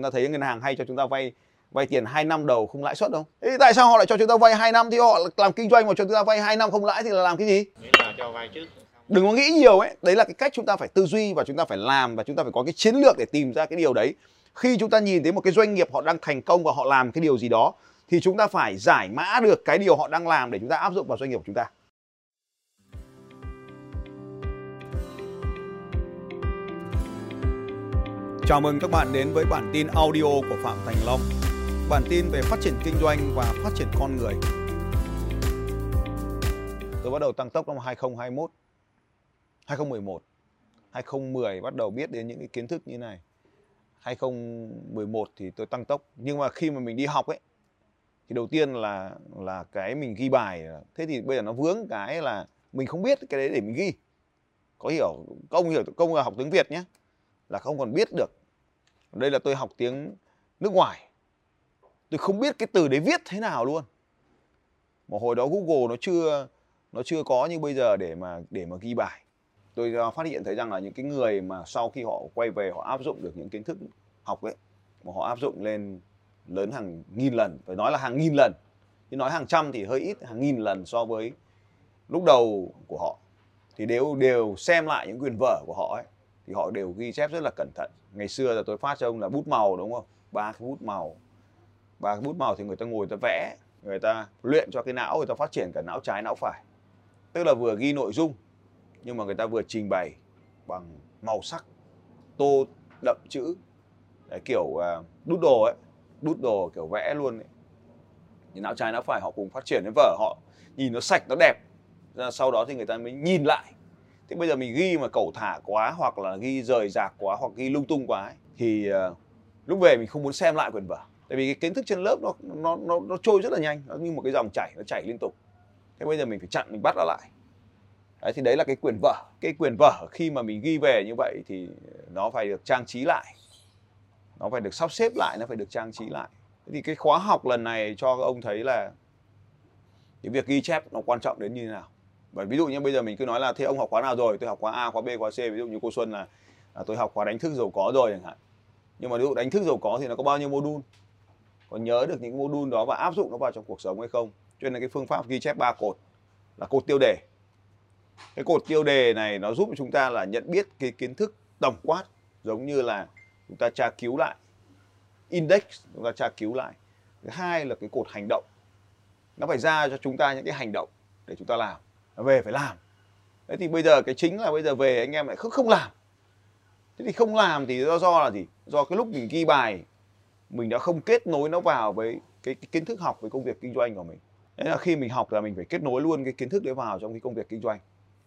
chúng ta thấy ngân hàng hay cho chúng ta vay vay tiền 2 năm đầu không lãi suất đâu. Thế tại sao họ lại cho chúng ta vay 2 năm thì họ làm kinh doanh mà cho chúng ta vay 2 năm không lãi thì là làm cái gì? Nghĩa là cho vay trước. Đừng có nghĩ nhiều ấy. Đấy là cái cách chúng ta phải tư duy và chúng ta phải làm và chúng ta phải có cái chiến lược để tìm ra cái điều đấy. Khi chúng ta nhìn thấy một cái doanh nghiệp họ đang thành công và họ làm cái điều gì đó thì chúng ta phải giải mã được cái điều họ đang làm để chúng ta áp dụng vào doanh nghiệp của chúng ta. Chào mừng các bạn đến với bản tin audio của Phạm Thành Long. Bản tin về phát triển kinh doanh và phát triển con người. Tôi bắt đầu tăng tốc năm 2021, 2011, 2010 bắt đầu biết đến những cái kiến thức như này. 2011 thì tôi tăng tốc, nhưng mà khi mà mình đi học ấy thì đầu tiên là là cái mình ghi bài thế thì bây giờ nó vướng cái là mình không biết cái đấy để mình ghi có hiểu công hiểu công là học tiếng Việt nhé là không còn biết được đây là tôi học tiếng nước ngoài. Tôi không biết cái từ đấy viết thế nào luôn. Mà hồi đó Google nó chưa nó chưa có như bây giờ để mà để mà ghi bài. Tôi ờ, phát hiện thấy rằng là những cái người mà sau khi họ quay về họ áp dụng được những kiến thức học ấy, mà họ áp dụng lên lớn hàng nghìn lần, phải nói là hàng nghìn lần. Chứ nói hàng trăm thì hơi ít, hàng nghìn lần so với lúc đầu của họ. Thì đều đều xem lại những quyền vở của họ ấy thì họ đều ghi chép rất là cẩn thận. Ngày xưa là tôi phát cho ông là bút màu đúng không? Ba cái bút màu. Ba cái bút màu thì người ta ngồi người ta vẽ người ta luyện cho cái não người ta phát triển cả não trái não phải. Tức là vừa ghi nội dung nhưng mà người ta vừa trình bày bằng màu sắc tô đậm chữ. Đấy, kiểu uh, đút đồ ấy đút đồ kiểu vẽ luôn ấy. thì não trái não phải họ cùng phát triển. Đến vở họ nhìn nó sạch nó đẹp. Ra sau đó thì người ta mới nhìn lại thế bây giờ mình ghi mà cẩu thả quá hoặc là ghi rời rạc quá hoặc ghi lung tung quá ấy, thì uh, lúc về mình không muốn xem lại quyển vở. Tại vì cái kiến thức trên lớp nó nó nó nó trôi rất là nhanh nó như một cái dòng chảy nó chảy liên tục. Thế bây giờ mình phải chặn mình bắt nó lại. Đấy thì đấy là cái quyển vở. Cái quyển vở khi mà mình ghi về như vậy thì nó phải được trang trí lại. Nó phải được sắp xếp lại nó phải được trang trí lại. Thế thì cái khóa học lần này cho các ông thấy là cái việc ghi chép nó quan trọng đến như thế nào? Bởi ví dụ như bây giờ mình cứ nói là thế ông học khóa nào rồi? Tôi học khóa A khóa B khóa C. Ví dụ như cô Xuân là, là tôi học khóa đánh thức giàu có rồi chẳng hạn. Nhưng mà ví dụ đánh thức giàu có thì nó có bao nhiêu module? Có nhớ được những module đó và áp dụng nó vào trong cuộc sống hay không? Cho nên là cái phương pháp ghi chép ba cột là cột tiêu đề. Cái cột tiêu đề này nó giúp chúng ta là nhận biết cái kiến thức tổng quát giống như là chúng ta tra cứu lại. Index chúng ta tra cứu lại. Thứ hai là cái cột hành động. Nó phải ra cho chúng ta những cái hành động để chúng ta làm về phải làm. Thế thì bây giờ cái chính là bây giờ về anh em lại không không làm. Thế thì không làm thì do do là gì? Do cái lúc mình ghi bài mình đã không kết nối nó vào với cái, cái kiến thức học với công việc kinh doanh của mình. Thế là khi mình học là mình phải kết nối luôn cái kiến thức đấy vào trong cái công việc kinh doanh.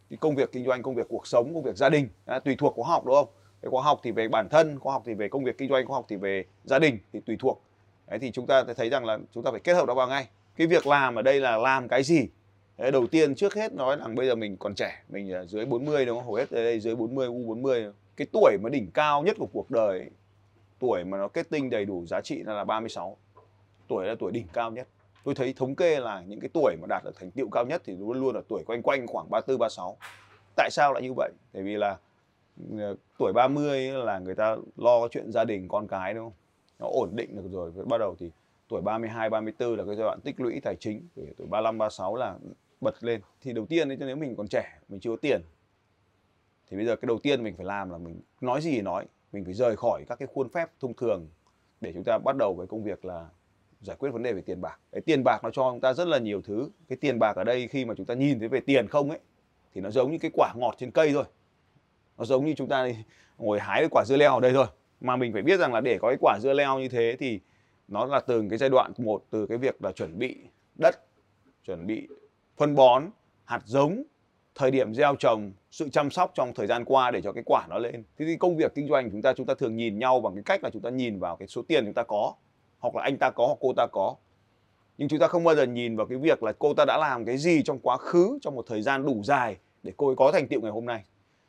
Thì công việc kinh doanh công việc cuộc sống công việc gia đình à, tùy thuộc khóa học đúng không? Cái khóa học thì về bản thân khóa học thì về công việc kinh doanh khóa học thì về gia đình thì tùy thuộc. Đấy thì chúng ta thấy rằng là chúng ta phải kết hợp nó vào ngay. Cái việc làm ở đây là làm cái gì? Đấy, đầu tiên trước hết nói rằng bây giờ mình còn trẻ mình dưới 40 đúng không? Hầu hết ở đây dưới 40 u 40 cái tuổi mà đỉnh cao nhất của cuộc đời tuổi mà nó kết tinh đầy đủ giá trị là là 36 tuổi là tuổi đỉnh cao nhất. Tôi thấy thống kê là những cái tuổi mà đạt được thành tựu cao nhất thì luôn luôn là tuổi quanh quanh khoảng 34 36 tại sao lại như vậy? Bởi vì là ờ, tuổi 30 là người ta lo chuyện gia đình con cái đúng không? Nó ổn định được rồi. Bắt đầu thì tuổi 32 34 là cái giai đoạn tích lũy tài chính. Tuổi 35 36 là bật lên. Thì đầu tiên ấy, nếu mình còn trẻ mình chưa có tiền thì bây giờ cái đầu tiên mình phải làm là mình nói gì thì nói. Mình phải rời khỏi các cái khuôn phép thông thường để chúng ta bắt đầu với công việc là giải quyết vấn đề về tiền bạc. Cái tiền bạc nó cho chúng ta rất là nhiều thứ. Cái tiền bạc ở đây khi mà chúng ta nhìn thấy về tiền không ấy thì nó giống như cái quả ngọt trên cây thôi. Nó giống như chúng ta ngồi hái cái quả dưa leo ở đây thôi. Mà mình phải biết rằng là để có cái quả dưa leo như thế thì nó là từng cái giai đoạn một từ cái việc là chuẩn bị đất chuẩn bị phân bón, hạt giống, thời điểm gieo trồng, sự chăm sóc trong thời gian qua để cho cái quả nó lên. Thế thì công việc kinh doanh chúng ta chúng ta thường nhìn nhau bằng cái cách là chúng ta nhìn vào cái số tiền chúng ta có, hoặc là anh ta có hoặc cô ta có. Nhưng chúng ta không bao giờ nhìn vào cái việc là cô ta đã làm cái gì trong quá khứ, trong một thời gian đủ dài để cô ấy có thành tựu ngày hôm nay.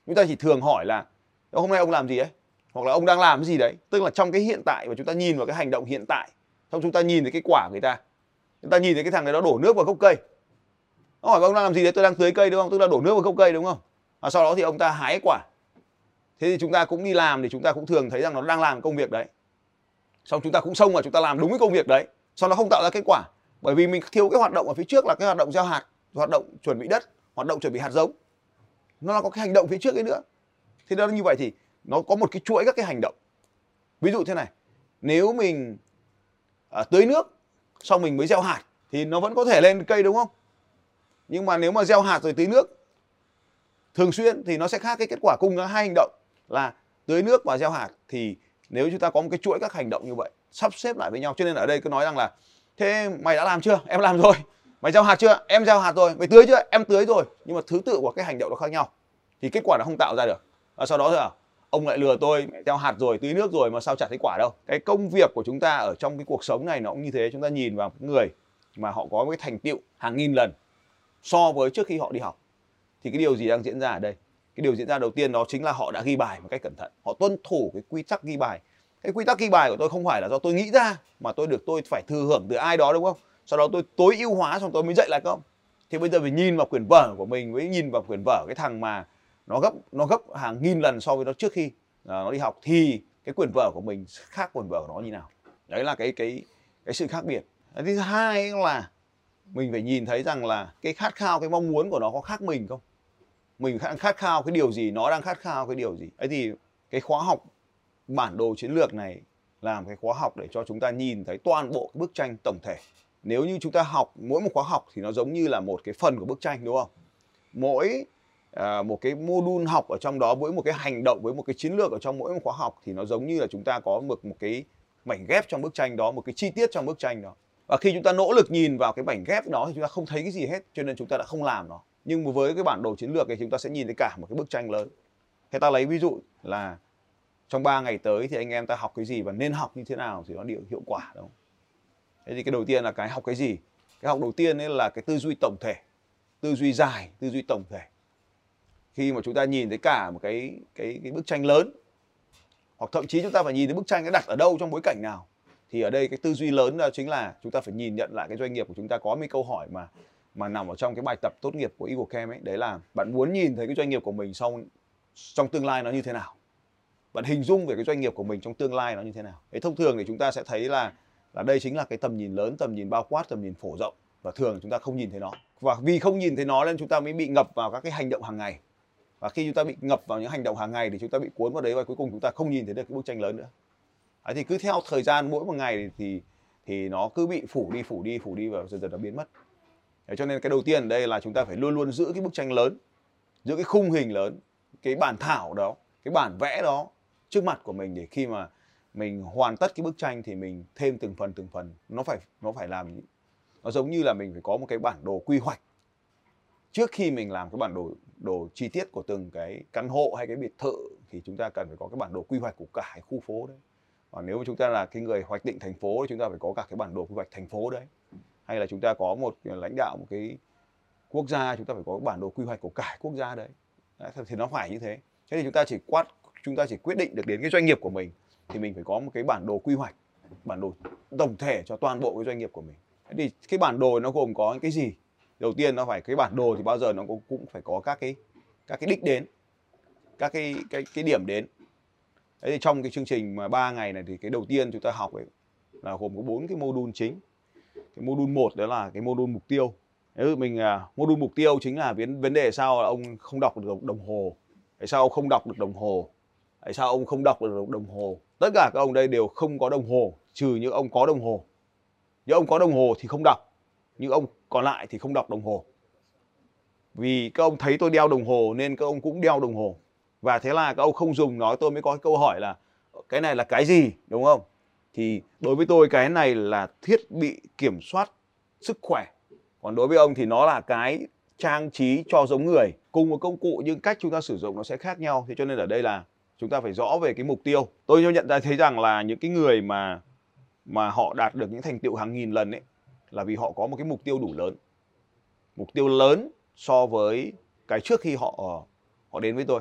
Chúng ta chỉ thường hỏi là hôm nay ông làm gì ấy? Hoặc là, ông đang làm cái gì đấy? Tức là trong cái hiện tại và chúng ta nhìn vào cái hành động hiện tại, xong chúng ta nhìn thấy cái quả người ta. Chúng ta nhìn thấy cái thằng này nó đổ nước vào gốc cây nó hỏi ông đang làm gì đấy? Tôi đang tưới cây đúng không? Tức là đổ nước vào gốc cây đúng không? Và sau đó thì ông ta hái quả. Thế thì chúng ta cũng đi làm thì chúng ta cũng thường thấy rằng nó đang làm công việc đấy. Xong chúng ta cũng xông mà chúng ta làm đúng cái công việc đấy. Sau nó không tạo ra kết quả. Bởi vì mình thiếu cái hoạt động ở phía trước là cái hoạt động gieo hạt hoạt động chuẩn bị đất hoạt động chuẩn bị hạt giống. Nó là có cái hành động phía trước ấy nữa. Thế đó như vậy thì nó có một cái chuỗi các cái hành động. Ví dụ thế này nếu mình à, tưới nước xong mình mới gieo hạt thì nó vẫn có thể lên cây đúng không? Nhưng mà nếu mà gieo hạt rồi tưới nước, thường xuyên thì nó sẽ khác cái kết quả cùng là hai hành động là tưới nước và gieo hạt. Thì nếu chúng ta có một cái chuỗi các hành động như vậy, sắp xếp lại với nhau, cho nên ở đây cứ nói rằng là, thế mày đã làm chưa? Em làm rồi. Mày gieo hạt chưa? Em gieo hạt rồi. Mày tưới chưa? Em tưới rồi. Nhưng mà thứ tự của cái hành động nó khác nhau. Thì kết quả nó không tạo ra được. Và sau đó là, ông lại lừa tôi, mẹ gieo hạt rồi, tưới nước rồi mà sao chả thấy quả đâu. Cái công việc của chúng ta ở trong cái cuộc sống này nó cũng như thế. Chúng ta nhìn vào người mà họ có cái thành tựu hàng nghìn lần so với trước khi họ đi học. Thì cái điều gì đang diễn ra ở đây? Cái điều diễn ra đầu tiên đó chính là họ đã ghi bài một cách cẩn thận. Họ tuân thủ cái quy tắc ghi bài. Cái quy tắc ghi bài của tôi không phải là do tôi nghĩ ra, mà tôi được tôi phải thừa hưởng từ ai đó, đúng không? Sau đó tôi tối ưu hóa xong tôi mới dạy lại không thì bây giờ mình nhìn vào quyển vở của mình với nhìn vào quyển vở cái thằng mà nó gấp nó gấp hàng nghìn lần so với nó trước khi à, nó đi học. Thì cái quyển vở của mình khác quyển vở của nó như nào? Đấy là cái cái cái sự khác biệt. Thứ hai là mình phải nhìn thấy rằng là cái khát khao cái mong muốn của nó có khác mình không? Mình khát khao cái điều gì nó đang khát khao cái điều gì? Ấy thì cái khóa học bản đồ chiến lược này làm cái khóa học để cho chúng ta nhìn thấy toàn bộ cái bức tranh tổng thể. Nếu như chúng ta học mỗi một khóa học thì nó giống như là một cái phần của bức tranh đúng không? Mỗi à, một cái module học ở trong đó với một cái hành động với một cái chiến lược ở trong mỗi một khóa học thì nó giống như là chúng ta có một một cái mảnh ghép trong bức tranh đó một cái chi tiết trong bức tranh đó và khi chúng ta nỗ lực nhìn vào cái mảnh ghép đó thì chúng ta không thấy cái gì hết cho nên chúng ta đã không làm nó nhưng với cái bản đồ chiến lược thì chúng ta sẽ nhìn thấy cả một cái bức tranh lớn thế ta lấy ví dụ là trong 3 ngày tới thì anh em ta học cái gì và nên học như thế nào thì nó điều hiệu quả đúng không? Thế thì cái đầu tiên là cái học cái gì? Cái học đầu tiên ấy là cái tư duy tổng thể, tư duy dài, tư duy tổng thể. Khi mà chúng ta nhìn thấy cả một cái cái cái bức tranh lớn hoặc thậm chí chúng ta phải nhìn thấy bức tranh nó đặt ở đâu trong bối cảnh nào thì ở đây cái tư duy lớn đó chính là chúng ta phải nhìn nhận lại cái doanh nghiệp của chúng ta có mấy câu hỏi mà mà nằm ở trong cái bài tập tốt nghiệp của Eagle Camp ấy. Đấy là bạn muốn nhìn thấy cái doanh nghiệp của mình sau, trong tương lai nó như thế nào? Bạn hình dung về cái doanh nghiệp của mình trong tương lai nó như thế nào? Thế thông thường thì chúng ta sẽ thấy là là đây chính là cái tầm nhìn lớn, tầm nhìn bao quát, tầm nhìn phổ rộng. Và thường chúng ta không nhìn thấy nó. Và vì không nhìn thấy nó nên chúng ta mới bị ngập vào các cái hành động hàng ngày. Và khi chúng ta bị ngập vào những hành động hàng ngày thì chúng ta bị cuốn vào đấy và cuối cùng chúng ta không nhìn thấy được cái bức tranh lớn nữa đấy, thì cứ theo thời gian mỗi một ngày thì thì nó cứ bị phủ đi phủ đi phủ đi và dần dần nó biến mất. Đấy, cho nên cái đầu tiên ở đây là chúng ta phải luôn luôn giữ cái bức tranh lớn giữ cái khung hình lớn cái bản thảo đó cái bản vẽ đó trước mặt của mình để khi mà mình hoàn tất cái bức tranh thì mình thêm từng phần từng phần. Nó phải nó phải làm nó giống như là mình phải có một cái bản đồ quy hoạch. Trước khi mình làm cái bản đồ đồ chi tiết của từng cái căn hộ hay cái biệt thự thì chúng ta cần phải có cái bản đồ quy hoạch của cả cái khu phố đấy và nếu mà chúng ta là cái người hoạch định thành phố thì chúng ta phải có cả cái bản đồ quy hoạch thành phố đấy. Hay là chúng ta có một ờ, lãnh đạo một cái quốc gia chúng ta phải có bản đồ quy hoạch của cả quốc gia đấy. đấy thì nó phải như thế. Thế thì chúng ta chỉ quát chúng ta chỉ quyết định được đến cái doanh nghiệp của mình thì mình phải có một cái bản đồ quy hoạch bản đồ tổng thể cho toàn bộ cái doanh nghiệp của mình. Thế thì cái bản đồ nó gồm có những cái gì? Đầu tiên nó phải cái bản đồ thì bao giờ nó cũng, cũng phải có các cái các cái đích đến các cái cái cái điểm đến thế thì trong cái chương trình mà 3 ngày này thì cái đầu tiên chúng ta học ấy là gồm có bốn cái module chính. Cái module một đó là cái module mục tiêu. Nếu mình uh, module mục tiêu chính là vấn vấn đề sao là ông không đọc được đồng hồ? Tại sao ông không đọc được đồng hồ? Tại sao ông không đọc được đồng hồ? Tất cả các ông đây đều không có đồng hồ trừ những ông có đồng hồ. Những ông có đồng hồ thì không đọc những ông còn lại thì không đọc đồng hồ. Vì các ông thấy tôi đeo đồng hồ nên các ông cũng đeo đồng hồ và thế là các ông không dùng, nói tôi mới có câu hỏi là ờ, cái này là cái gì? Đúng không? Thì đối với tôi cái này là thiết bị kiểm soát sức khỏe. Còn đối với ông thì nó là cái trang trí cho giống người. Cùng một công cụ nhưng cách chúng ta sử dụng nó sẽ khác nhau. Thế cho nên ở đây là chúng ta phải rõ về cái mục tiêu. Tôi nhận ra, thấy rằng là những cái người mà mà họ đạt được những thành tựu hàng nghìn lần ấy, là vì họ có một cái mục tiêu đủ lớn. Mục tiêu lớn so với cái trước khi họ họ đến với tôi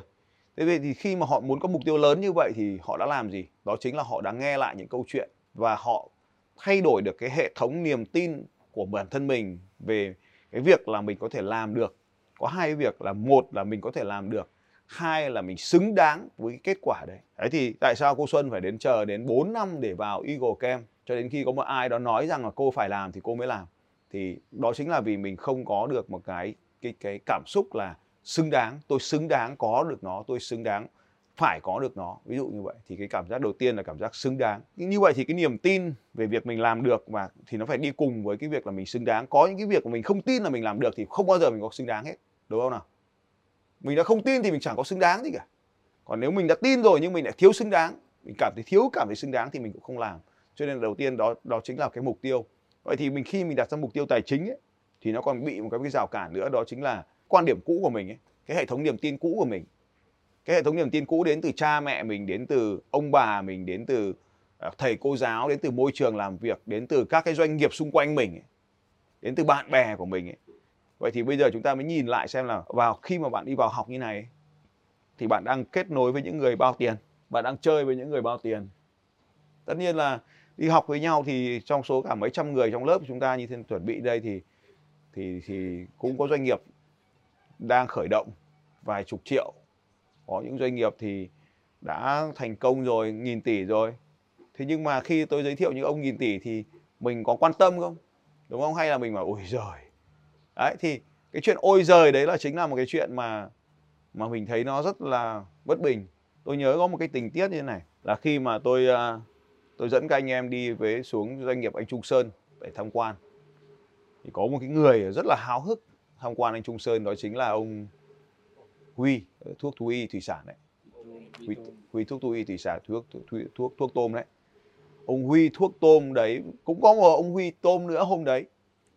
thế vậy thì khi mà họ muốn có mục tiêu lớn như vậy thì họ đã làm gì? Đó chính là họ đã nghe lại những câu chuyện và họ thay đổi được cái hệ thống niềm tin của bản thân mình về cái việc là mình có thể làm được. Có hai việc là một là mình có thể làm được, hai là mình xứng đáng với cái kết quả đấy. Đấy thì tại sao cô Xuân phải đến chờ đến 4 năm để vào Eagle Camp? Cho đến khi có một ai đó nói rằng là cô phải làm thì cô mới làm. Thì đó chính là vì mình không có được một cái cái cái cảm xúc là xứng đáng tôi xứng đáng có được nó tôi xứng đáng phải có được nó. Ví dụ như vậy thì cái cảm giác đầu tiên là cảm giác xứng đáng. Như vậy thì cái niềm tin về việc mình làm được và thì nó phải đi cùng với cái việc là mình xứng đáng. Có những cái việc mà mình không tin là mình làm được thì không bao giờ mình có xứng đáng hết đúng không nào? Mình đã không tin thì mình chẳng có xứng đáng gì cả. Còn nếu mình đã tin rồi nhưng mình lại thiếu xứng đáng mình cảm thấy thiếu cảm thấy xứng đáng thì mình cũng không làm. Cho nên đầu tiên đó đó chính là cái mục tiêu. Vậy thì mình khi mình đặt ra mục tiêu tài chính ấy, thì nó còn bị một cái, cái rào cản nữa đó chính là quan điểm cũ của mình ấy, cái hệ thống niềm tin cũ của mình cái hệ thống niềm tin cũ đến từ cha mẹ mình đến từ ông bà mình đến từ à, thầy cô giáo đến từ môi trường làm việc đến từ các cái doanh nghiệp xung quanh mình ấy, đến từ bạn bè của mình ấy. vậy thì bây giờ chúng ta mới nhìn lại xem là vào khi mà bạn đi vào học như này ấy, thì bạn đang kết nối với những người bao tiền bạn đang chơi với những người bao tiền tất nhiên là đi học với nhau thì trong số cả mấy trăm người trong lớp chúng ta như thế chuẩn bị đây thì thì thì cũng có doanh nghiệp đang khởi động vài chục triệu. Có những doanh nghiệp thì đã thành công rồi, nghìn tỷ rồi. Thế nhưng mà khi tôi giới thiệu những ông nghìn tỷ thì mình có quan tâm không? Đúng không? Hay là mình bảo, ôi giời. Đấy, thì cái chuyện ôi giời đấy là chính là một cái chuyện mà mà mình thấy nó rất là bất bình. Tôi nhớ có một cái tình tiết như thế này, là khi mà tôi à, tôi dẫn các anh em đi với xuống doanh nghiệp anh Trung Sơn để tham quan, thì có một cái người rất là háo hức tham quan anh Trung Sơn đó chính là ông Huy ờ, thuốc thú y thủy sản đấy. Huy, Huy thuốc thú y thủy sản thuốc thuốc thuốc, thuốc tôm đấy. Ông Huy thuốc tôm đấy cũng có một ông Huy tôm nữa hôm đấy.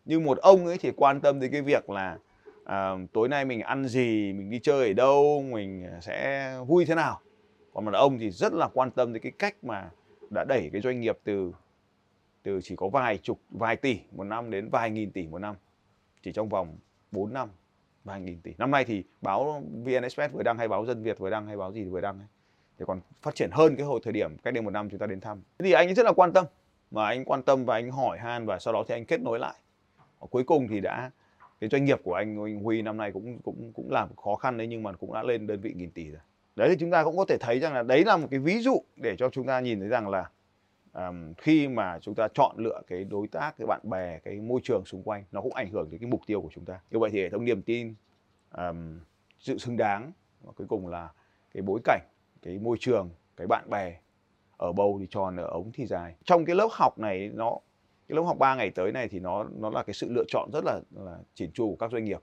Nhưng một ông ấy thì quan tâm đến cái việc là à, tối nay mình ăn gì mình đi chơi ở đâu mình sẽ vui thế nào. Còn một ông thì rất là quan tâm đến cái cách mà đã đẩy cái doanh nghiệp từ từ chỉ có vài chục vài tỷ một năm đến vài nghìn tỷ một năm chỉ trong vòng 4 năm vài nghìn tỷ. Năm nay thì báo VN Express vừa đăng hay báo Dân Việt vừa đăng hay báo gì vừa đăng ấy. thì còn phát triển hơn cái hồi thời điểm cách đây một năm chúng ta đến thăm. Thì anh rất là quan tâm mà anh quan tâm và anh hỏi han và sau đó thì anh kết nối lại. Và cuối cùng thì đã cái doanh nghiệp của anh, anh Huy năm nay cũng cũng cũng làm khó khăn đấy nhưng mà cũng đã lên đơn vị nghìn tỷ rồi. Đấy thì chúng ta cũng có thể thấy rằng là đấy là một cái ví dụ để cho chúng ta nhìn thấy rằng là um, khi mà chúng ta chọn lựa cái đối tác cái bạn bè cái môi trường xung quanh nó cũng ảnh hưởng đến cái mục tiêu của chúng ta. Như vậy thì hệ thống niềm tin um, sự xứng đáng và cuối cùng là cái bối cảnh cái môi trường cái bạn bè ở bầu thì tròn ở ống thì dài. Trong cái lớp học này nó cái lớp học 3 ngày tới này thì nó nó là cái sự lựa chọn rất là là chỉn chu của các doanh nghiệp.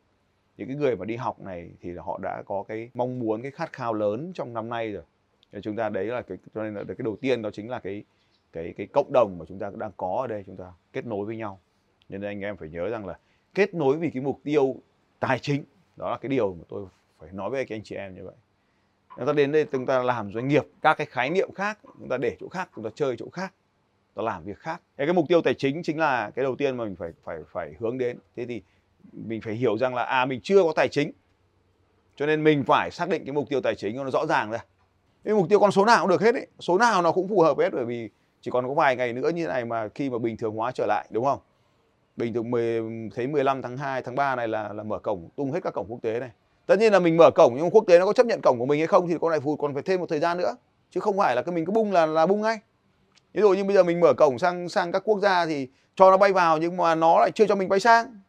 Những cái người mà đi học này thì họ đã có cái mong muốn cái khát khao lớn trong năm nay rồi. Chúng ta đấy là cái cho nên là cái đầu tiên đó chính là cái cái cái cộng đồng mà chúng ta đang có ở đây, chúng ta kết nối với nhau. Nên anh em phải nhớ rằng là kết nối vì cái mục tiêu tài chính, đó là cái điều mà tôi phải nói với các anh chị em như vậy. Chúng ta đến đây, chúng ta làm doanh nghiệp, các cái khái niệm khác, chúng ta để chỗ khác, chúng ta chơi chỗ khác ta làm việc khác. Cái mục tiêu tài chính chính là cái đầu tiên mà mình phải phải phải hướng đến. Thế thì mình phải hiểu rằng là à mình chưa có tài chính, cho nên mình phải xác định cái mục tiêu tài chính nó rõ ràng ra. Cái mục tiêu con số nào cũng được hết ấy, số nào nó cũng phù hợp hết, bởi vì chỉ còn có vài ngày nữa như thế này mà khi mà bình thường hóa trở lại đúng không? Bình thường 10, thấy 15 tháng 2 tháng 3 này là là mở cổng tung hết các cổng quốc tế này. Tất nhiên là mình mở cổng nhưng quốc tế nó có chấp nhận cổng của mình hay không thì con này phù còn phải thêm một thời gian nữa. Chứ không phải là cái mình cứ bung là là bung ngay. Ví dụ như bây giờ mình mở cổng sang sang các quốc gia thì cho nó bay vào nhưng mà nó lại chưa cho mình bay sang.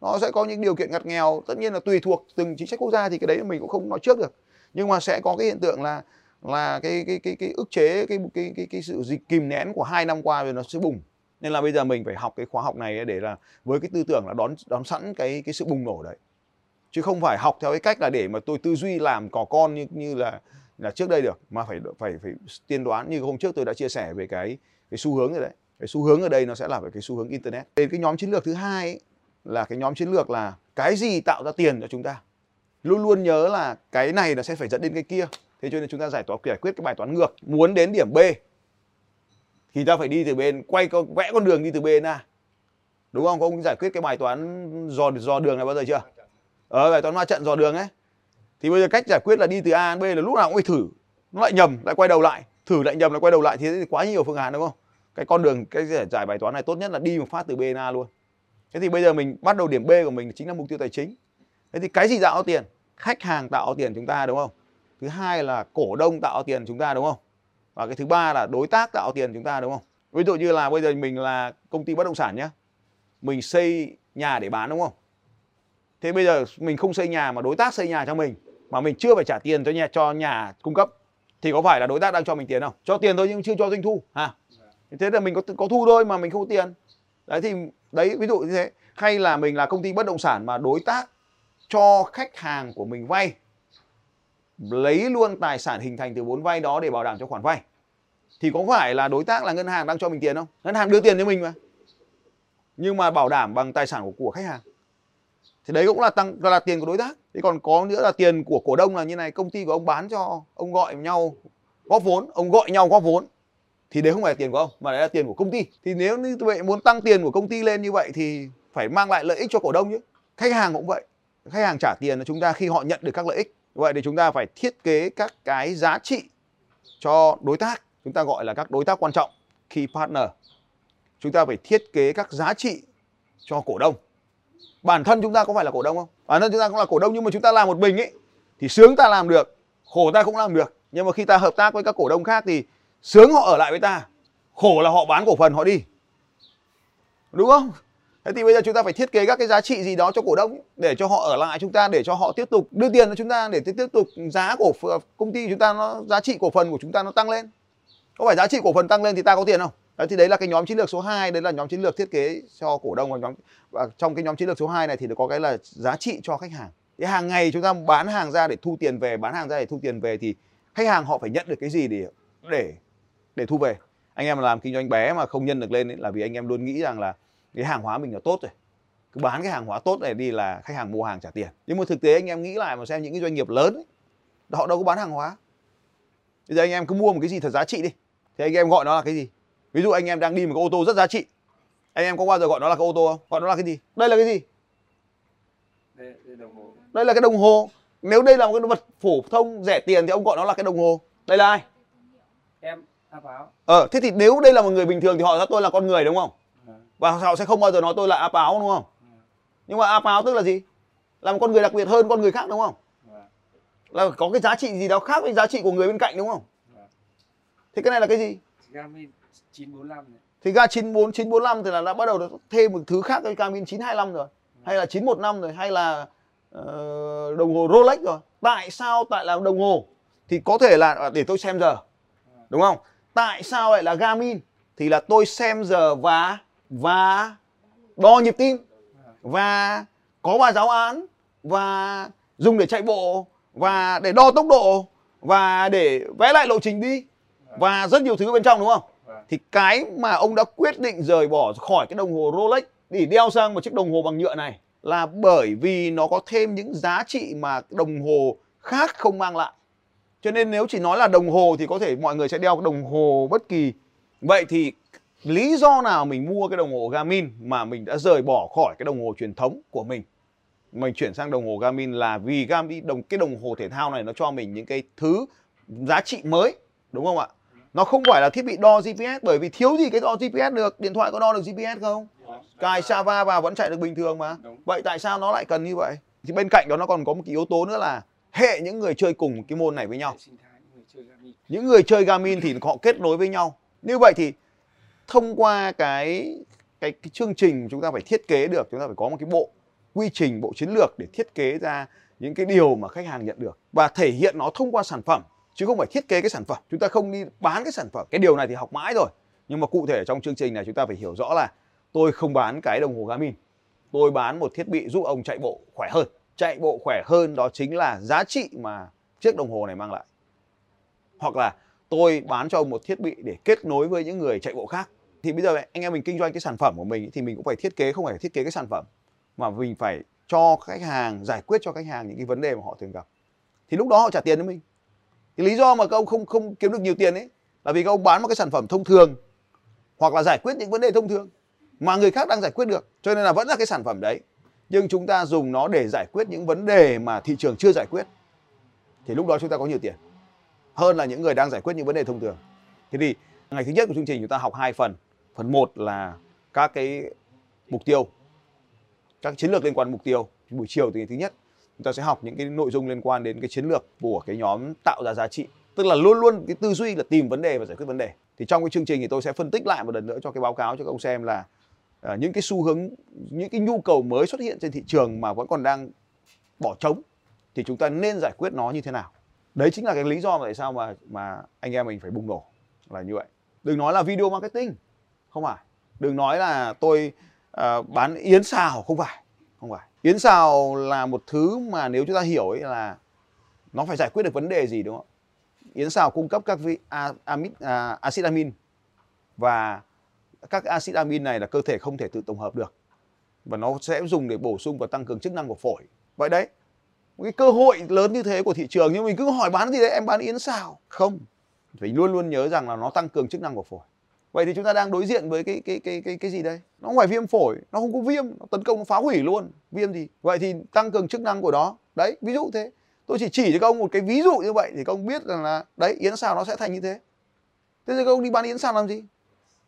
Nó sẽ có những điều kiện ngặt nghèo. Tất nhiên là tùy thuộc từng chính sách quốc gia thì cái đấy mình cũng không nói trước được. Nhưng mà sẽ có cái hiện tượng là là cái cái cái cái ức chế cái cái cái cái sự dịch kìm nén của hai năm qua rồi nó sẽ bùng. Nên là bây giờ mình phải học cái khóa học này để là với cái tư tưởng là đón đón sẵn cái cái sự bùng nổ đấy. Chứ không phải học theo cái cách là để mà tôi tư duy làm cỏ con như như là là trước đây được mà phải phải phải tiên đoán như hôm trước tôi đã chia sẻ về cái cái xu hướng rồi đấy. Cái xu hướng ở đây nó sẽ là về cái xu hướng internet. Đến cái nhóm chiến lược thứ hai ấy, là cái nhóm chiến lược là cái gì tạo ra tiền cho chúng ta? Luôn luôn nhớ là cái này nó sẽ phải dẫn đến cái kia thế cho nên chúng ta giải toán giải quyết cái bài toán ngược muốn đến điểm b thì ta phải đi từ bên quay con vẽ con đường đi từ b đến a. Đúng không? Có ông giải quyết cái bài toán dò dò đường này bao giờ chưa? Ở ờ, bài toán ma trận dò đường ấy. Thì bây giờ cách giải quyết là đi từ a đến b là lúc nào cũng phải thử. Nó lại nhầm lại quay đầu lại. Thử lại nhầm lại quay đầu lại. Thì quá nhiều phương án đúng không? Cái con đường cái giải bài toán này tốt nhất là đi một phát từ b đến a luôn. Thế thì bây giờ mình bắt đầu điểm b của mình chính là mục tiêu tài chính. Thế thì cái gì tạo tiền? Khách hàng tạo tiền chúng ta đúng không? Thứ hai là cổ đông tạo tiền chúng ta đúng không? Và cái thứ ba là đối tác tạo tiền chúng ta đúng không? Ví dụ như là bây giờ mình là công ty bất động sản nhé mình xây nhà để bán đúng không? Thế bây giờ mình không xây nhà mà đối tác xây nhà cho mình mà mình chưa phải trả tiền cho nhà cho nhà cung cấp thì có phải là đối tác đang cho mình tiền không? Cho tiền thôi nhưng chưa cho doanh thu hả? Thế là mình có có thu thôi mà mình không có tiền. Đấy thì đấy ví dụ như thế. Hay là mình là công ty bất động sản mà đối tác cho khách hàng của mình vay lấy luôn tài sản hình thành từ vốn vay đó để bảo đảm cho khoản vay. Thì có phải là đối tác là ngân hàng đang cho mình tiền không? Ngân hàng đưa tiền cho mình mà. Nhưng mà bảo đảm bằng tài sản của, của khách hàng. Thì đấy cũng là tăng là tiền của đối tác. Thế còn có nữa là tiền của cổ đông là như này. Công ty của ông bán cho ông gọi nhau góp vốn ông gọi nhau góp vốn. Thì đấy không phải là tiền của ông mà đấy là tiền của công ty. Thì nếu như vậy muốn tăng tiền của công ty lên như vậy thì phải mang lại lợi ích cho cổ đông chứ. Khách hàng cũng vậy. Khách hàng trả tiền là chúng ta khi họ nhận được các lợi ích vậy thì chúng ta phải thiết kế các cái giá trị cho đối tác. Chúng ta gọi là các đối tác quan trọng, key partner. Chúng ta phải thiết kế các giá trị cho cổ đông. Bản thân chúng ta có phải là cổ đông không? Bản thân chúng ta cũng là cổ đông, nhưng mà chúng ta làm một mình ấy thì sướng ta làm được, khổ ta cũng làm được. Nhưng mà khi ta hợp tác với các cổ đông khác thì sướng họ ở lại với ta, khổ là họ bán cổ phần họ đi. Đúng không? Thế thì bây giờ chúng ta phải thiết kế các cái giá trị gì đó cho cổ đông để cho họ ở lại chúng ta để cho họ tiếp tục đưa tiền cho chúng ta để tiếp tục giá của công ty chúng ta nó giá trị cổ phần của chúng ta nó tăng lên. Có phải giá trị cổ phần tăng lên thì ta có tiền không? Đấy thì đấy là cái nhóm chiến lược số 2 đấy là nhóm chiến lược thiết kế cho cổ đông và nhóm và trong cái nhóm chiến lược số 2 này thì có cái là giá trị cho khách hàng. Thì hàng ngày chúng ta bán hàng ra để thu tiền về bán hàng ra để thu tiền về thì khách hàng họ phải nhận được cái gì để để để thu về? Anh em làm kinh doanh bé mà không nhân được lên ấy, là vì anh em luôn nghĩ rằng là cái hàng hóa mình là tốt rồi. Cứ bán cái hàng hóa tốt này đi là khách hàng mua hàng trả tiền. Nhưng mà thực tế anh em nghĩ lại mà xem những cái doanh nghiệp lớn ấy, họ đâu có bán hàng hóa. Bây giờ anh em cứ mua một cái gì thật giá trị đi. Thì anh em gọi nó là cái gì? Ví dụ anh em đang đi một cái ô tô rất giá trị. Anh em có bao giờ gọi nó là cái ô tô không? Gọi nó là cái gì? Đây là cái gì? Đây, đây, đồng hồ. đây là cái đồng hồ. Nếu đây là một cái vật phổ thông rẻ tiền thì ông gọi nó là cái đồng hồ. Đây là ai? Em áp áo ờ thế thì nếu đây là một người bình thường thì họ nói tôi là con người đúng không và họ sẽ không bao giờ nói tôi là áp áo đúng không? Nhưng mà áp áo tức là gì? Là một con người đặc biệt hơn con người khác đúng không? Là có cái giá trị gì đó khác với giá trị của người bên cạnh đúng không? Thế cái này là cái gì? Garmin 945 này. Thì ga 94 945 thì là đã bắt đầu thêm một thứ khác cái Garmin 925 rồi. Hay là 915 rồi hay là ờ, đồng hồ Rolex rồi. Tại sao tại là đồng hồ? Thì có thể là à, để tôi xem giờ. Đúng không? Tại sao lại là Garmin? Thì là tôi xem giờ và và đo nhịp tim. Và có bài giáo án. Và dùng để chạy bộ. Và để đo tốc độ. Và để vẽ lại lộ trình đi. Và rất nhiều thứ bên trong, đúng không? Thì cái mà ông đã quyết định rời bỏ khỏi cái đồng hồ Rolex để đeo sang một chiếc đồng hồ bằng nhựa này là bởi vì nó có thêm những giá trị mà đồng hồ khác không mang lại. Cho nên nếu chỉ nói là đồng hồ thì có thể mọi người sẽ đeo đồng hồ bất kỳ. Vậy thì lý do nào mình mua cái đồng hồ Garmin mà mình đã rời bỏ khỏi cái đồng hồ truyền thống của mình? Mình chuyển sang đồng hồ Garmin là vì Garmin đồng cái đồng hồ thể thao này nó cho mình những cái thứ giá trị mới, đúng không ạ? Nó không phải là thiết bị đo GPS bởi vì thiếu gì cái đo GPS được, điện thoại có đo được GPS không? Cài Java vào vẫn chạy được bình thường mà. Đúng. Vậy tại sao nó lại cần như vậy? Thì bên cạnh đó nó còn có một cái yếu tố nữa là hệ những người chơi cùng cái môn này với nhau những người chơi Garmin thì họ kết nối với nhau như vậy thì thông qua cái cái, cái chương trình chúng ta phải thiết kế được chúng ta phải có một cái bộ quy trình bộ chiến lược để thiết kế ra những cái điều mà khách hàng nhận được và thể hiện nó thông qua sản phẩm chứ không phải thiết kế cái sản phẩm. Chúng ta không đi bán cái sản phẩm. Cái điều này thì học mãi rồi. Nhưng mà cụ thể trong chương trình này chúng ta phải hiểu rõ là tôi không bán cái đồng hồ Garmin. Tôi bán một thiết bị giúp ông chạy bộ khỏe hơn. Chạy bộ khỏe hơn đó chính là giá trị mà chiếc đồng hồ này mang lại. Hoặc là tôi bán cho ông một thiết bị để kết nối với những người chạy bộ khác. Thì bây giờ anh em mình kinh doanh cái sản phẩm của mình thì mình cũng phải thiết kế, không phải thiết kế cái sản phẩm, mà mình phải cho khách hàng, giải quyết cho khách hàng những cái vấn đề mà họ thường gặp. Thì lúc đó họ trả tiền cho mình. Thì lý do mà các ông không không kiếm được nhiều tiền ấy, là vì các ông bán một cái sản phẩm thông thường, hoặc là giải quyết những vấn đề thông thường, mà người khác đang giải quyết được. Cho nên là vẫn là cái sản phẩm đấy, nhưng chúng ta dùng nó để giải quyết những vấn đề mà thị trường chưa giải quyết. Thì lúc đó chúng ta có nhiều tiền hơn là những người đang giải quyết những vấn đề thông thường. Thế thì ngày thứ nhất của chương trình chúng ta học hai phần. Phần một là các cái mục tiêu các chiến lược liên quan đến mục tiêu. Buổi chiều thì thứ nhất chúng ta sẽ học những cái nội dung liên quan đến cái chiến lược của cái nhóm tạo ra giá trị. Tức là luôn luôn cái tư duy là tìm vấn đề và giải quyết vấn đề. Thì trong cái chương trình thì tôi sẽ phân tích lại một lần nữa cho cái báo cáo cho các ông xem là uh, những cái xu hướng những cái nhu cầu mới xuất hiện trên thị trường mà vẫn còn đang bỏ trống thì chúng ta nên giải quyết nó như thế nào đấy chính là cái lý do mà tại sao mà mà anh em mình phải bùng nổ là như vậy. Đừng nói là video marketing không phải. Đừng nói là tôi uh, bán yến xào không phải không phải. Yến xào là một thứ mà nếu chúng ta hiểu ấy là nó phải giải quyết được vấn đề gì đúng không? Yến xào cung cấp các vi, a, amid, à, a, acid amin. Và các acid amin này là cơ thể không thể tự tổng hợp được. Và nó sẽ dùng để bổ sung và tăng cường chức năng của phổi. Vậy đấy một cái cơ hội lớn như thế của thị trường, nhưng mình cứ hỏi bán gì đấy, em bán yến xào. Không. Phải luôn luôn nhớ rằng là nó tăng cường chức năng của phổi. Vậy thì chúng ta đang đối diện với cái cái cái cái cái gì đây? Nó không phải viêm phổi, nó không có viêm, nó tấn công, nó phá hủy luôn. Viêm gì vậy thì tăng cường chức năng của nó. Đấy, ví dụ thế. Tôi chỉ chỉ cho các ông một cái ví dụ như vậy thì các ông biết rằng là, đấy, yến xào nó sẽ thành như thế. Thế thì các ông đi bán yến xào làm gì?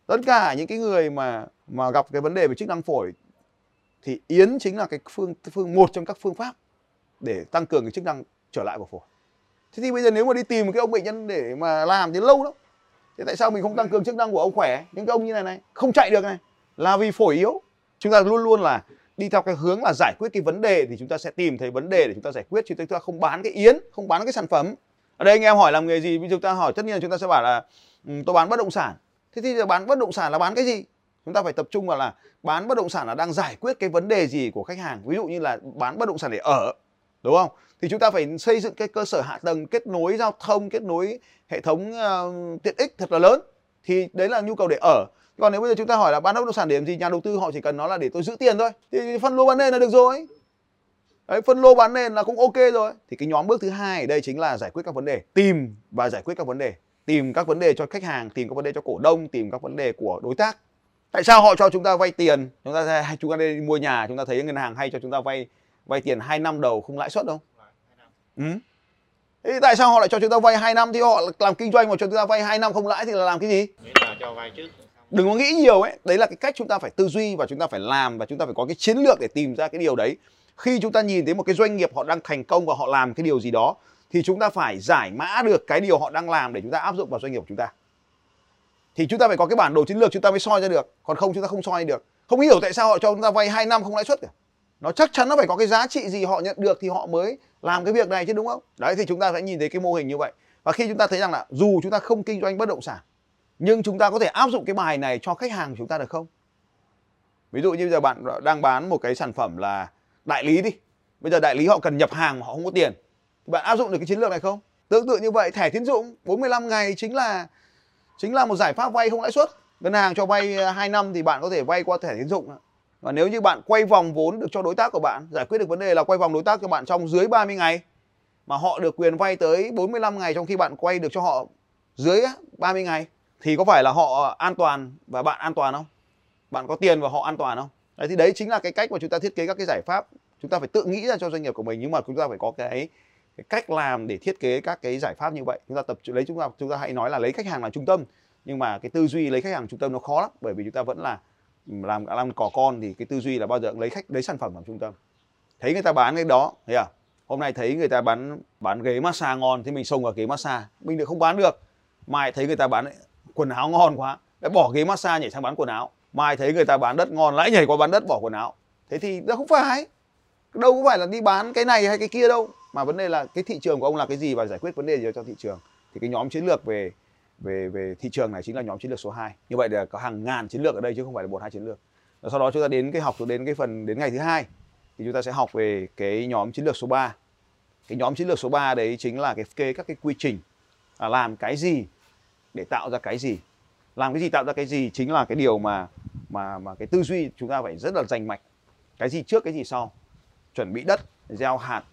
Tất cả những cái người mà mà gặp cái vấn đề về chức năng phổi thì yến chính là cái phương phương, một trong các phương pháp để tăng cường cái chức năng trở lại của phổi. Thế thì bây giờ nếu mà đi tìm cái ông bệnh nhân để mà làm thì lâu lắm. Thế tại sao mình không tăng cường chức năng của ông khỏe? Những cái ông như này này, không chạy được này, là vì phổi yếu. Chúng ta luôn luôn là đi theo cái hướng là giải quyết cái vấn đề thì chúng ta sẽ tìm thấy vấn đề để chúng ta giải quyết, chứ chúng ta không bán cái yến, không bán cái sản phẩm. Ở đây anh em hỏi làm nghề gì chúng ta hỏi, tất nhiên là chúng ta sẽ bảo là ừ, tôi bán bất động sản. Thế thì giờ bán bất động sản là bán cái gì? Chúng ta phải tập trung vào là bán bất động sản là đang giải quyết cái vấn đề gì của khách hàng. Ví dụ như là bán bất động sản để ở đúng không? Thì chúng ta phải xây dựng cái cơ sở hạ tầng kết nối giao thông kết nối hệ thống uh, tiện ích thật là lớn. Thì đấy là nhu cầu để ở. Còn nếu bây giờ chúng ta hỏi là bán bất động sản để làm gì nhà đầu tư họ chỉ cần nó là để tôi giữ tiền thôi. Thì phân lô bán nền là được rồi. Đấy phân lô bán nền là cũng ok rồi. Thì cái nhóm bước thứ hai ở đây chính là giải quyết các vấn đề tìm và giải quyết các vấn đề. Tìm các vấn đề cho khách hàng tìm các vấn đề cho cổ đông tìm các vấn đề của đối tác. Tại sao họ cho chúng ta vay tiền? Chúng ta chúng ta đi mua nhà chúng ta thấy ngân hàng hay cho chúng ta vay vay tiền 2 năm đầu không lãi suất đâu ừ. Thế tại sao họ lại cho chúng ta vay 2 năm thì họ làm kinh doanh mà cho chúng ta vay 2 năm không lãi thì là làm cái gì? Là cho vay trước. Đừng có nghĩ nhiều ấy, đấy là cái cách chúng ta phải tư duy và chúng ta phải làm và chúng ta phải có cái chiến lược để tìm ra cái điều đấy. Khi chúng ta nhìn thấy một cái doanh nghiệp họ đang thành công và họ làm cái điều gì đó thì chúng ta phải giải mã được cái điều họ đang làm để chúng ta áp dụng vào doanh nghiệp của chúng ta. Thì chúng ta phải có cái bản đồ chiến lược chúng ta mới soi ra được, còn không chúng ta không soi được. Không hiểu tại sao họ cho chúng ta vay 2 năm không lãi suất cả nó chắc chắn nó phải có cái giá trị gì họ nhận được thì họ mới làm cái việc này chứ, đúng không? Đấy, thì chúng ta sẽ nhìn thấy cái mô hình như vậy. Và khi chúng ta thấy rằng là dù chúng ta không kinh doanh bất động sản, nhưng chúng ta có thể áp dụng cái bài này cho khách hàng của chúng ta được không? Ví dụ như bây giờ bạn đang bán một cái sản phẩm là đại lý đi. Bây giờ đại lý họ cần nhập hàng mà họ không có tiền. Thì bạn áp dụng được cái chiến lược này không? Tương tự như vậy, thẻ tín dụng 45 ngày chính là chính là một giải pháp vay không lãi suất. Ngân hàng cho vay à, 2 năm thì bạn có thể vay qua thẻ tín dụng và nếu như bạn quay vòng vốn được cho đối tác của bạn, giải quyết được vấn đề là quay vòng đối tác cho bạn trong dưới 30 ngày mà họ được quyền vay tới 45 ngày trong khi bạn quay được cho họ dưới 30 ngày thì có phải là họ an toàn và bạn an toàn không? Bạn có tiền và họ an toàn không? Đấy thì đấy chính là cái cách mà chúng ta thiết kế các cái giải pháp. Chúng ta phải tự nghĩ ra cho doanh nghiệp của mình nhưng mà chúng ta phải có cái cái cách làm để thiết kế các cái giải pháp như vậy. Chúng ta tập lấy chúng ta chúng ta hãy nói là lấy khách hàng là trung tâm nhưng mà cái tư duy lấy khách hàng trung tâm nó khó lắm bởi vì chúng ta vẫn là làm làm cỏ con thì cái tư duy là bao giờ lấy khách, lấy sản phẩm làm trung tâm. Thấy người ta bán cái đó, thấy à? Hôm nay thấy người ta bán bán ghế massage ngon thì mình xông vào ghế massage. Mình được không bán được. Mai thấy người ta bán quần áo ngon quá, lại bỏ ghế massage nhảy sang bán quần áo. Mai thấy người ta bán đất ngon lại nhảy qua bán đất bỏ quần áo. Thế thì nó không phải. Đâu có phải là đi bán cái này hay cái kia đâu. Mà vấn đề là cái thị trường của ông là cái gì và giải quyết vấn đề gì cho thị trường. Thì cái nhóm chiến lược về về về thị trường này chính là nhóm chiến lược số 2. Như vậy là có hàng ngàn chiến lược ở đây chứ không phải là một hai chiến lược. Và sau đó chúng ta đến cái học đến cái phần đến ngày thứ hai thì chúng ta sẽ học về cái nhóm chiến lược số 3. Cái nhóm chiến lược số 3 đấy chính là cái kê các cái quy trình là làm cái gì để tạo ra cái gì. Làm cái gì tạo ra cái gì chính là cái điều mà mà mà cái tư duy chúng ta phải rất là rành mạch. Cái gì trước cái gì sau. Chuẩn bị đất, gieo hạt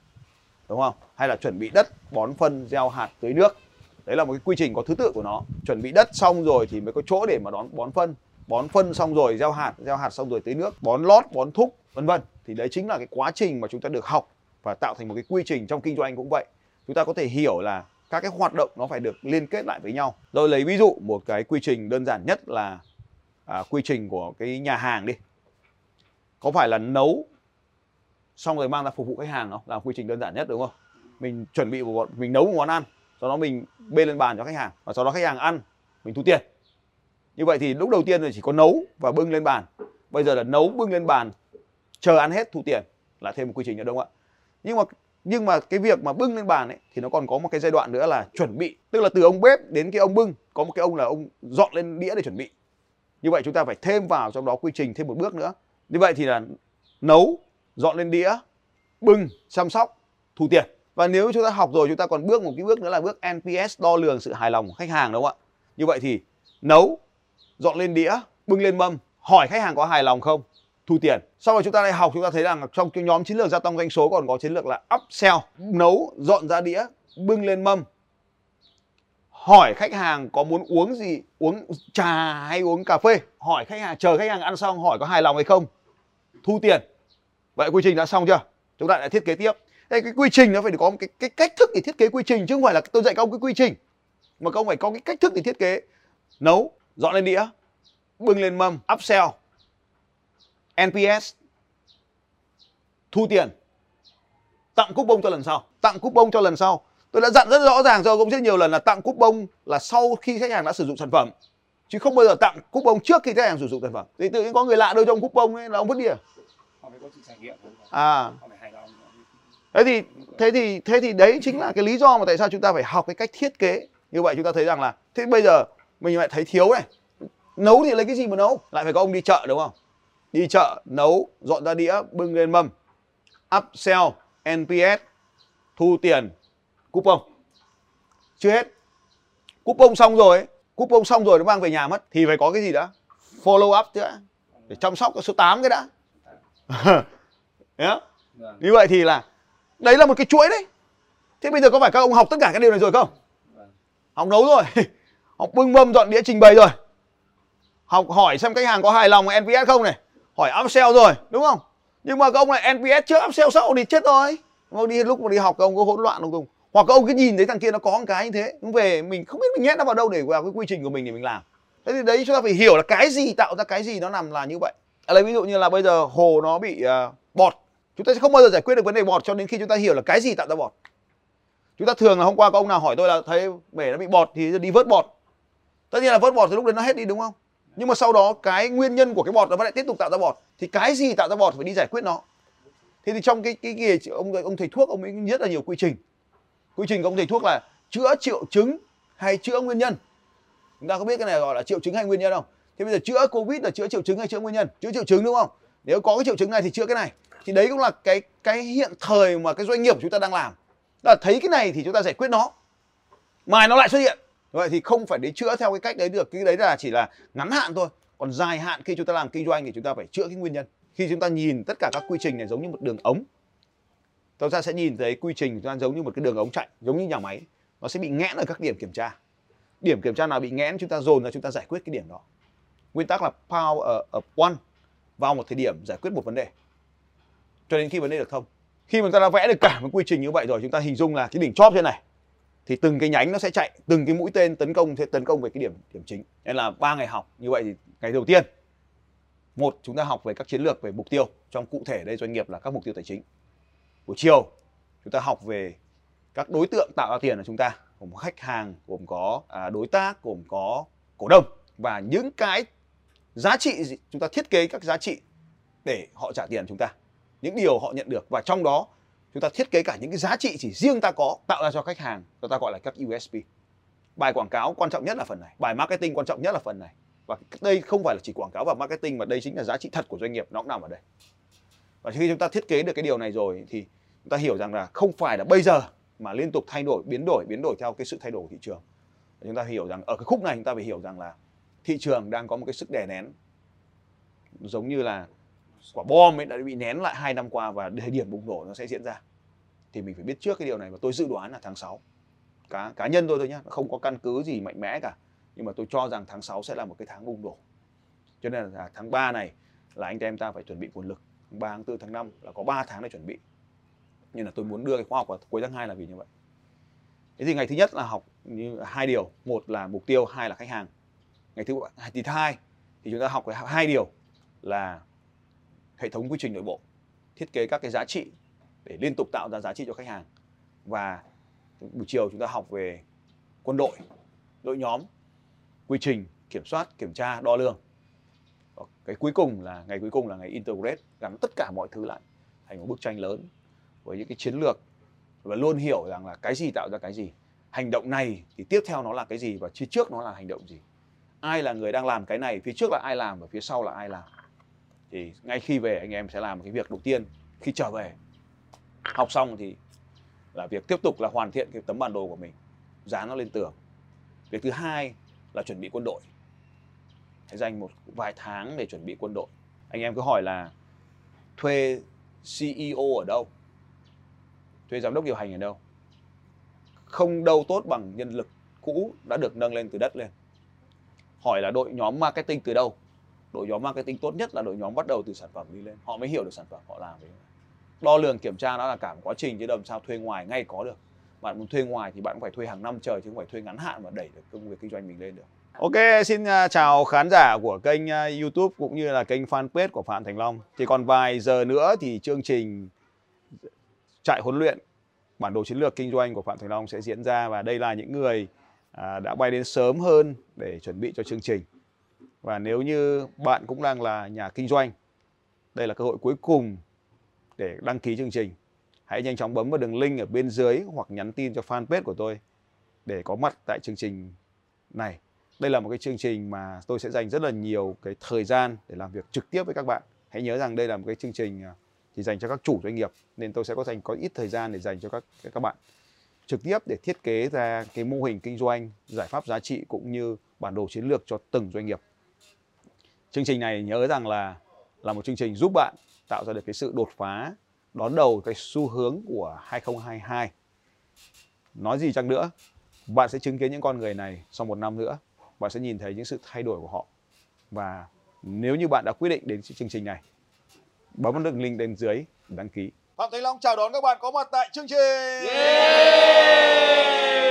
đúng không? Hay là chuẩn bị đất, bón phân, gieo hạt, tưới nước đấy là một cái quy trình có thứ tự của nó. Chuẩn bị đất xong rồi thì mới có chỗ để mà đón bón phân. Bón phân xong rồi gieo hạt gieo hạt xong rồi tưới nước bón lót bón thúc vân vân. Thì đấy chính là cái quá trình mà chúng ta được học và tạo thành một cái quy trình trong kinh doanh cũng vậy. Chúng ta có thể hiểu là các cái hoạt động nó phải được liên kết lại với nhau. Rồi lấy ví dụ một cái quy trình đơn giản nhất là à, quy trình của cái nhà hàng đi. Có phải là nấu xong rồi mang ra phục vụ khách hàng không? Là quy trình đơn giản nhất đúng không? Mình chuẩn bị một mình nấu một món ăn sau đó mình bê lên bàn cho khách hàng và sau đó khách hàng ăn, mình thu tiền. Như vậy thì lúc đầu tiên là chỉ có nấu và bưng lên bàn. Bây giờ là nấu, bưng lên bàn, chờ ăn hết, thu tiền là thêm một quy trình nữa, đúng không ạ? Nhưng mà nhưng mà cái việc mà bưng lên bàn ấy thì nó còn có một cái giai đoạn nữa là chuẩn bị. Tức là từ ông bếp đến cái ông bưng, có một cái ông là ông dọn lên đĩa để chuẩn bị. Như vậy chúng ta phải thêm vào trong đó quy trình thêm một bước nữa. Như vậy thì là nấu, dọn lên đĩa, bưng, chăm sóc, thu tiền và nếu chúng ta học rồi, chúng ta còn bước một cái bước nữa là bước NPS đo lường sự hài lòng của khách hàng đúng không ạ. Như vậy thì nấu, dọn lên đĩa, bưng lên mâm, hỏi khách hàng có hài lòng không? Thu tiền. Sau rồi chúng ta lại học, chúng ta thấy rằng trong cái nhóm chiến lược gia tăng doanh số còn có chiến lược là upsell, nấu, dọn ra đĩa, bưng lên mâm. Hỏi khách hàng có muốn uống gì, uống trà hay uống cà phê? Hỏi khách hàng, chờ khách hàng ăn xong hỏi có hài lòng hay không? Thu tiền. Vậy quy trình đã xong chưa? Chúng ta lại thiết kế tiếp đây cái quy trình nó phải có một cái, cái cách thức để thiết kế quy trình chứ không phải là tôi dạy các ông cái quy trình. Mà các ông phải có cái cách thức để thiết kế. Nấu dọn lên đĩa bưng lên mâm upsell NPS thu tiền. Tặng cúp bông cho lần sau. Tặng cúp bông cho lần sau. Tôi đã dặn rất rõ ràng cho ông rất nhiều lần là tặng cúp bông là sau khi khách hàng đã sử dụng sản phẩm. Chứ không bao giờ tặng cúp bông trước khi khách hàng sử dụng sản phẩm. Thì tự nhiên có người lạ đưa cho ông cúp bông ấy là ông vứt đi à thế thì thế thì thế thì đấy chính là cái lý do mà tại sao chúng ta phải học cái cách thiết kế. Như vậy chúng ta thấy rằng là thế bây giờ mình lại thấy thiếu này. Nấu thì lấy cái gì mà nấu? Lại phải có ông đi chợ đúng không? Đi chợ nấu dọn ra đĩa bưng lên mâm. Upsell NPS thu tiền coupon. Chưa hết. Coupon xong rồi coupon xong rồi nó mang về nhà mất thì phải có cái gì đã? Follow up nữa để chăm sóc cái số 8 cái đã. Đấy. vâng. Như vậy thì là đấy là một cái chuỗi đấy. Thế bây giờ có phải các ông học tất cả các điều này rồi không? vâng Học nấu rồi, học bưng mâm dọn đĩa trình bày rồi. Học hỏi xem khách hàng có hài lòng NPS không này. Hỏi upsell rồi, đúng không? Nhưng mà các ông lại NPS trước upsell sau thì chết rồi. Mà đi lúc mà đi học các ông có hỗn loạn không? Hoặc các ông cứ nhìn thấy thằng kia nó có một cái như thế, về mình không biết mình nhét nó vào đâu để vào cái quy trình của mình để mình làm. Thế thì đấy chúng ta phải hiểu là cái gì tạo ra cái gì nó nằm là như vậy. À, lấy ví dụ như là bây giờ hồ nó bị ờ, bọt chúng ta sẽ không bao giờ giải quyết được vấn đề bọt cho đến khi chúng ta hiểu là cái gì tạo ra bọt. Chúng ta thường là hôm qua có ông nào hỏi tôi là thấy bể nó bị bọt thì đi vớt bọt. Tất nhiên là vớt bọt thì lúc đấy nó hết đi, đúng không? Nhưng mà sau đó cái nguyên nhân của cái bọt nó vẫn lại tiếp tục tạo ra bọt. Thì cái gì tạo ra bọt phải đi giải quyết nó. Thế thì trong cái cái nghề ông ông thầy thuốc ông ấy rất là nhiều quy trình. Quy trình của ông thầy thuốc là chữa triệu chứng hay chữa nguyên nhân. Chúng ta có biết cái này gọi là triệu chứng hay nguyên nhân không? Thế bây giờ chữa covid là chữa triệu chứng hay chữa nguyên nhân? Chữa triệu chứng đúng không? Nếu có cái triệu chứng này thì chữa cái này thì đấy cũng là cái cái hiện thời mà cái doanh nghiệp của chúng ta đang làm. Là thấy cái này thì chúng ta giải quyết nó. Mai nó lại xuất hiện. Vậy thì không phải đến chữa theo cái cách đấy được. Cái đấy là chỉ là ngắn hạn thôi. Còn dài hạn khi chúng ta làm kinh doanh thì chúng ta phải chữa cái nguyên nhân. Khi chúng ta nhìn tất cả các quy trình này giống như một đường ống. Chúng ta sẽ nhìn thấy quy trình chúng ta giống như một cái đường ống chạy, giống như nhà máy. Nó sẽ bị nghẽn ở các điểm kiểm tra. Điểm kiểm tra nào bị nghẽn, chúng ta dồn ra, chúng ta giải quyết cái điểm đó. Nguyên tắc là power of one vào một thời điểm giải quyết một vấn đề cho đến khi vấn đề được thông khi mà ta đã vẽ được cả một quy trình như vậy rồi, chúng ta hình dung là cái đỉnh chóp trên này, thì từng cái nhánh nó sẽ chạy, từng cái mũi tên tấn công, sẽ tấn công về cái điểm điểm chính. Nên là ba ngày học như vậy thì ngày đầu tiên, một, chúng ta học về các chiến lược, về mục tiêu. Trong cụ thể đây, doanh nghiệp là các mục tiêu tài chính. Buổi chiều, chúng ta học về các đối tượng tạo ra tiền của chúng ta. Gồm khách hàng, gồm có à, đối tác, gồm có cổ đông. Và những cái giá trị gì- chúng ta thiết kế các giá trị để họ trả tiền chúng ta những điều họ nhận được. Và trong đó, chúng ta thiết kế cả những cái giá trị chỉ riêng ta có, tạo ra cho khách hàng chúng ta gọi là các USP bài quảng cáo quan trọng nhất là phần này. Bài marketing quan trọng nhất là phần này. Và đây không phải là chỉ quảng cáo và marketing, mà đây chính là giá trị thật của doanh nghiệp, nó cũng nằm ở đây. Và khi chúng ta thiết kế được cái điều này rồi thì chúng ta hiểu rằng là không phải là bây giờ mà liên tục thay đổi, biến đổi biến đổi theo cái sự thay đổi của thị trường. Và chúng ta hiểu rằng ở cái khúc này chúng ta phải hiểu rằng là thị trường đang có một cái sức đè nén. Giống như là quả bom ấy đã bị nén lại hai năm qua và thời điểm bùng nổ nó sẽ diễn ra. Thì mình phải biết trước cái điều này và tôi dự đoán là tháng 6 cá cá nhân tôi thôi nhá không có căn cứ gì mạnh mẽ cả. Nhưng mà tôi cho rằng tháng 6 sẽ là một cái tháng bùng nổ. Cho nên là tháng 3 này là anh em ta phải chuẩn bị nguồn lực. Tháng 3, tháng 4, tháng 5 là có 3 tháng để chuẩn bị. Nhưng là tôi muốn đưa cái khóa học vào cuối tháng 2 là vì như vậy. Thế thì ngày thứ nhất là học như hai điều. Một là mục tiêu hai là khách hàng. Ngày thứ thì thứ hai thì chúng ta học cái hai điều là hệ thống quy trình nội bộ, thiết kế các cái giá trị để liên tục tạo ra giá trị cho khách hàng. Và buổi chiều chúng ta học về quân đội đội nhóm, quy trình, kiểm soát, kiểm tra, đo lường. Cái cuối cùng là, ngày cuối cùng là ngày integrate gắn tất cả mọi thứ lại thành một bức tranh lớn với những cái chiến lược và luôn hiểu rằng là cái gì tạo ra cái gì. Hành động này thì tiếp theo nó là cái gì và phía trước nó là hành động gì. Ai là người đang làm cái này, phía trước là ai làm và phía sau là ai làm? Thì ngay khi về anh em sẽ làm cái việc đầu tiên. Khi trở về, học xong thì là việc tiếp tục là hoàn thiện cái tấm bản đồ của mình, dán nó lên tường. Việc thứ hai là chuẩn bị quân đội. Hãy dành một vài tháng để chuẩn bị quân đội. Anh em cứ hỏi là thuê CEO ở đâu? Thuê giám đốc điều hành ở đâu? Không đâu tốt bằng nhân lực cũ đã được nâng lên từ đất lên. Hỏi là đội nhóm marketing từ đâu? Đội nhóm marketing tốt nhất là đội nhóm bắt đầu từ sản phẩm đi lên họ mới hiểu được sản phẩm họ làm đấy đo lường kiểm tra nó là cả một quá trình chứ làm sao thuê ngoài ngay có được bạn muốn thuê ngoài thì bạn cũng phải thuê hàng năm trời chứ không phải thuê ngắn hạn mà đẩy được công việc kinh doanh mình lên được Ok, xin à, chào khán giả của kênh à, YouTube cũng như là kênh fanpage của Phạm Thành Long. Thì còn vài giờ nữa thì chương trình trại huấn luyện bản đồ chiến lược kinh doanh của Phạm Thành Long sẽ diễn ra và đây là những người à, đã bay đến sớm hơn để chuẩn bị cho chương trình. Và nếu như bạn cũng đang là nhà kinh doanh, đây là cơ hội cuối cùng để đăng ký chương trình. Hãy nhanh chóng bấm vào đường link ở bên dưới hoặc nhắn tin cho fanpage của tôi để có mặt tại chương trình này. Đây là một cái chương trình mà tôi sẽ dành rất là nhiều cái thời gian để làm việc trực tiếp với các bạn. Hãy nhớ rằng đây là một cái chương trình à, chỉ dành cho các chủ doanh nghiệp nên tôi sẽ có dành có ít thời gian để dành cho các các bạn trực tiếp để thiết kế ra cái mô hình kinh doanh, giải pháp giá trị cũng như bản đồ chiến lược cho từng doanh nghiệp. Chương trình này nhớ rằng là là một chương trình giúp bạn tạo ra được cái sự đột phá đón đầu cái xu hướng của 2022. Nói gì chăng nữa, bạn sẽ chứng kiến những con người này sau một năm nữa. Bạn sẽ nhìn thấy những sự thay đổi của họ. Và nếu như bạn đã quyết định đến chương trình này, bấm vào đường link bên dưới để đăng ký. Phạm Thành Long chào đón các bạn có mặt tại chương trình. Chào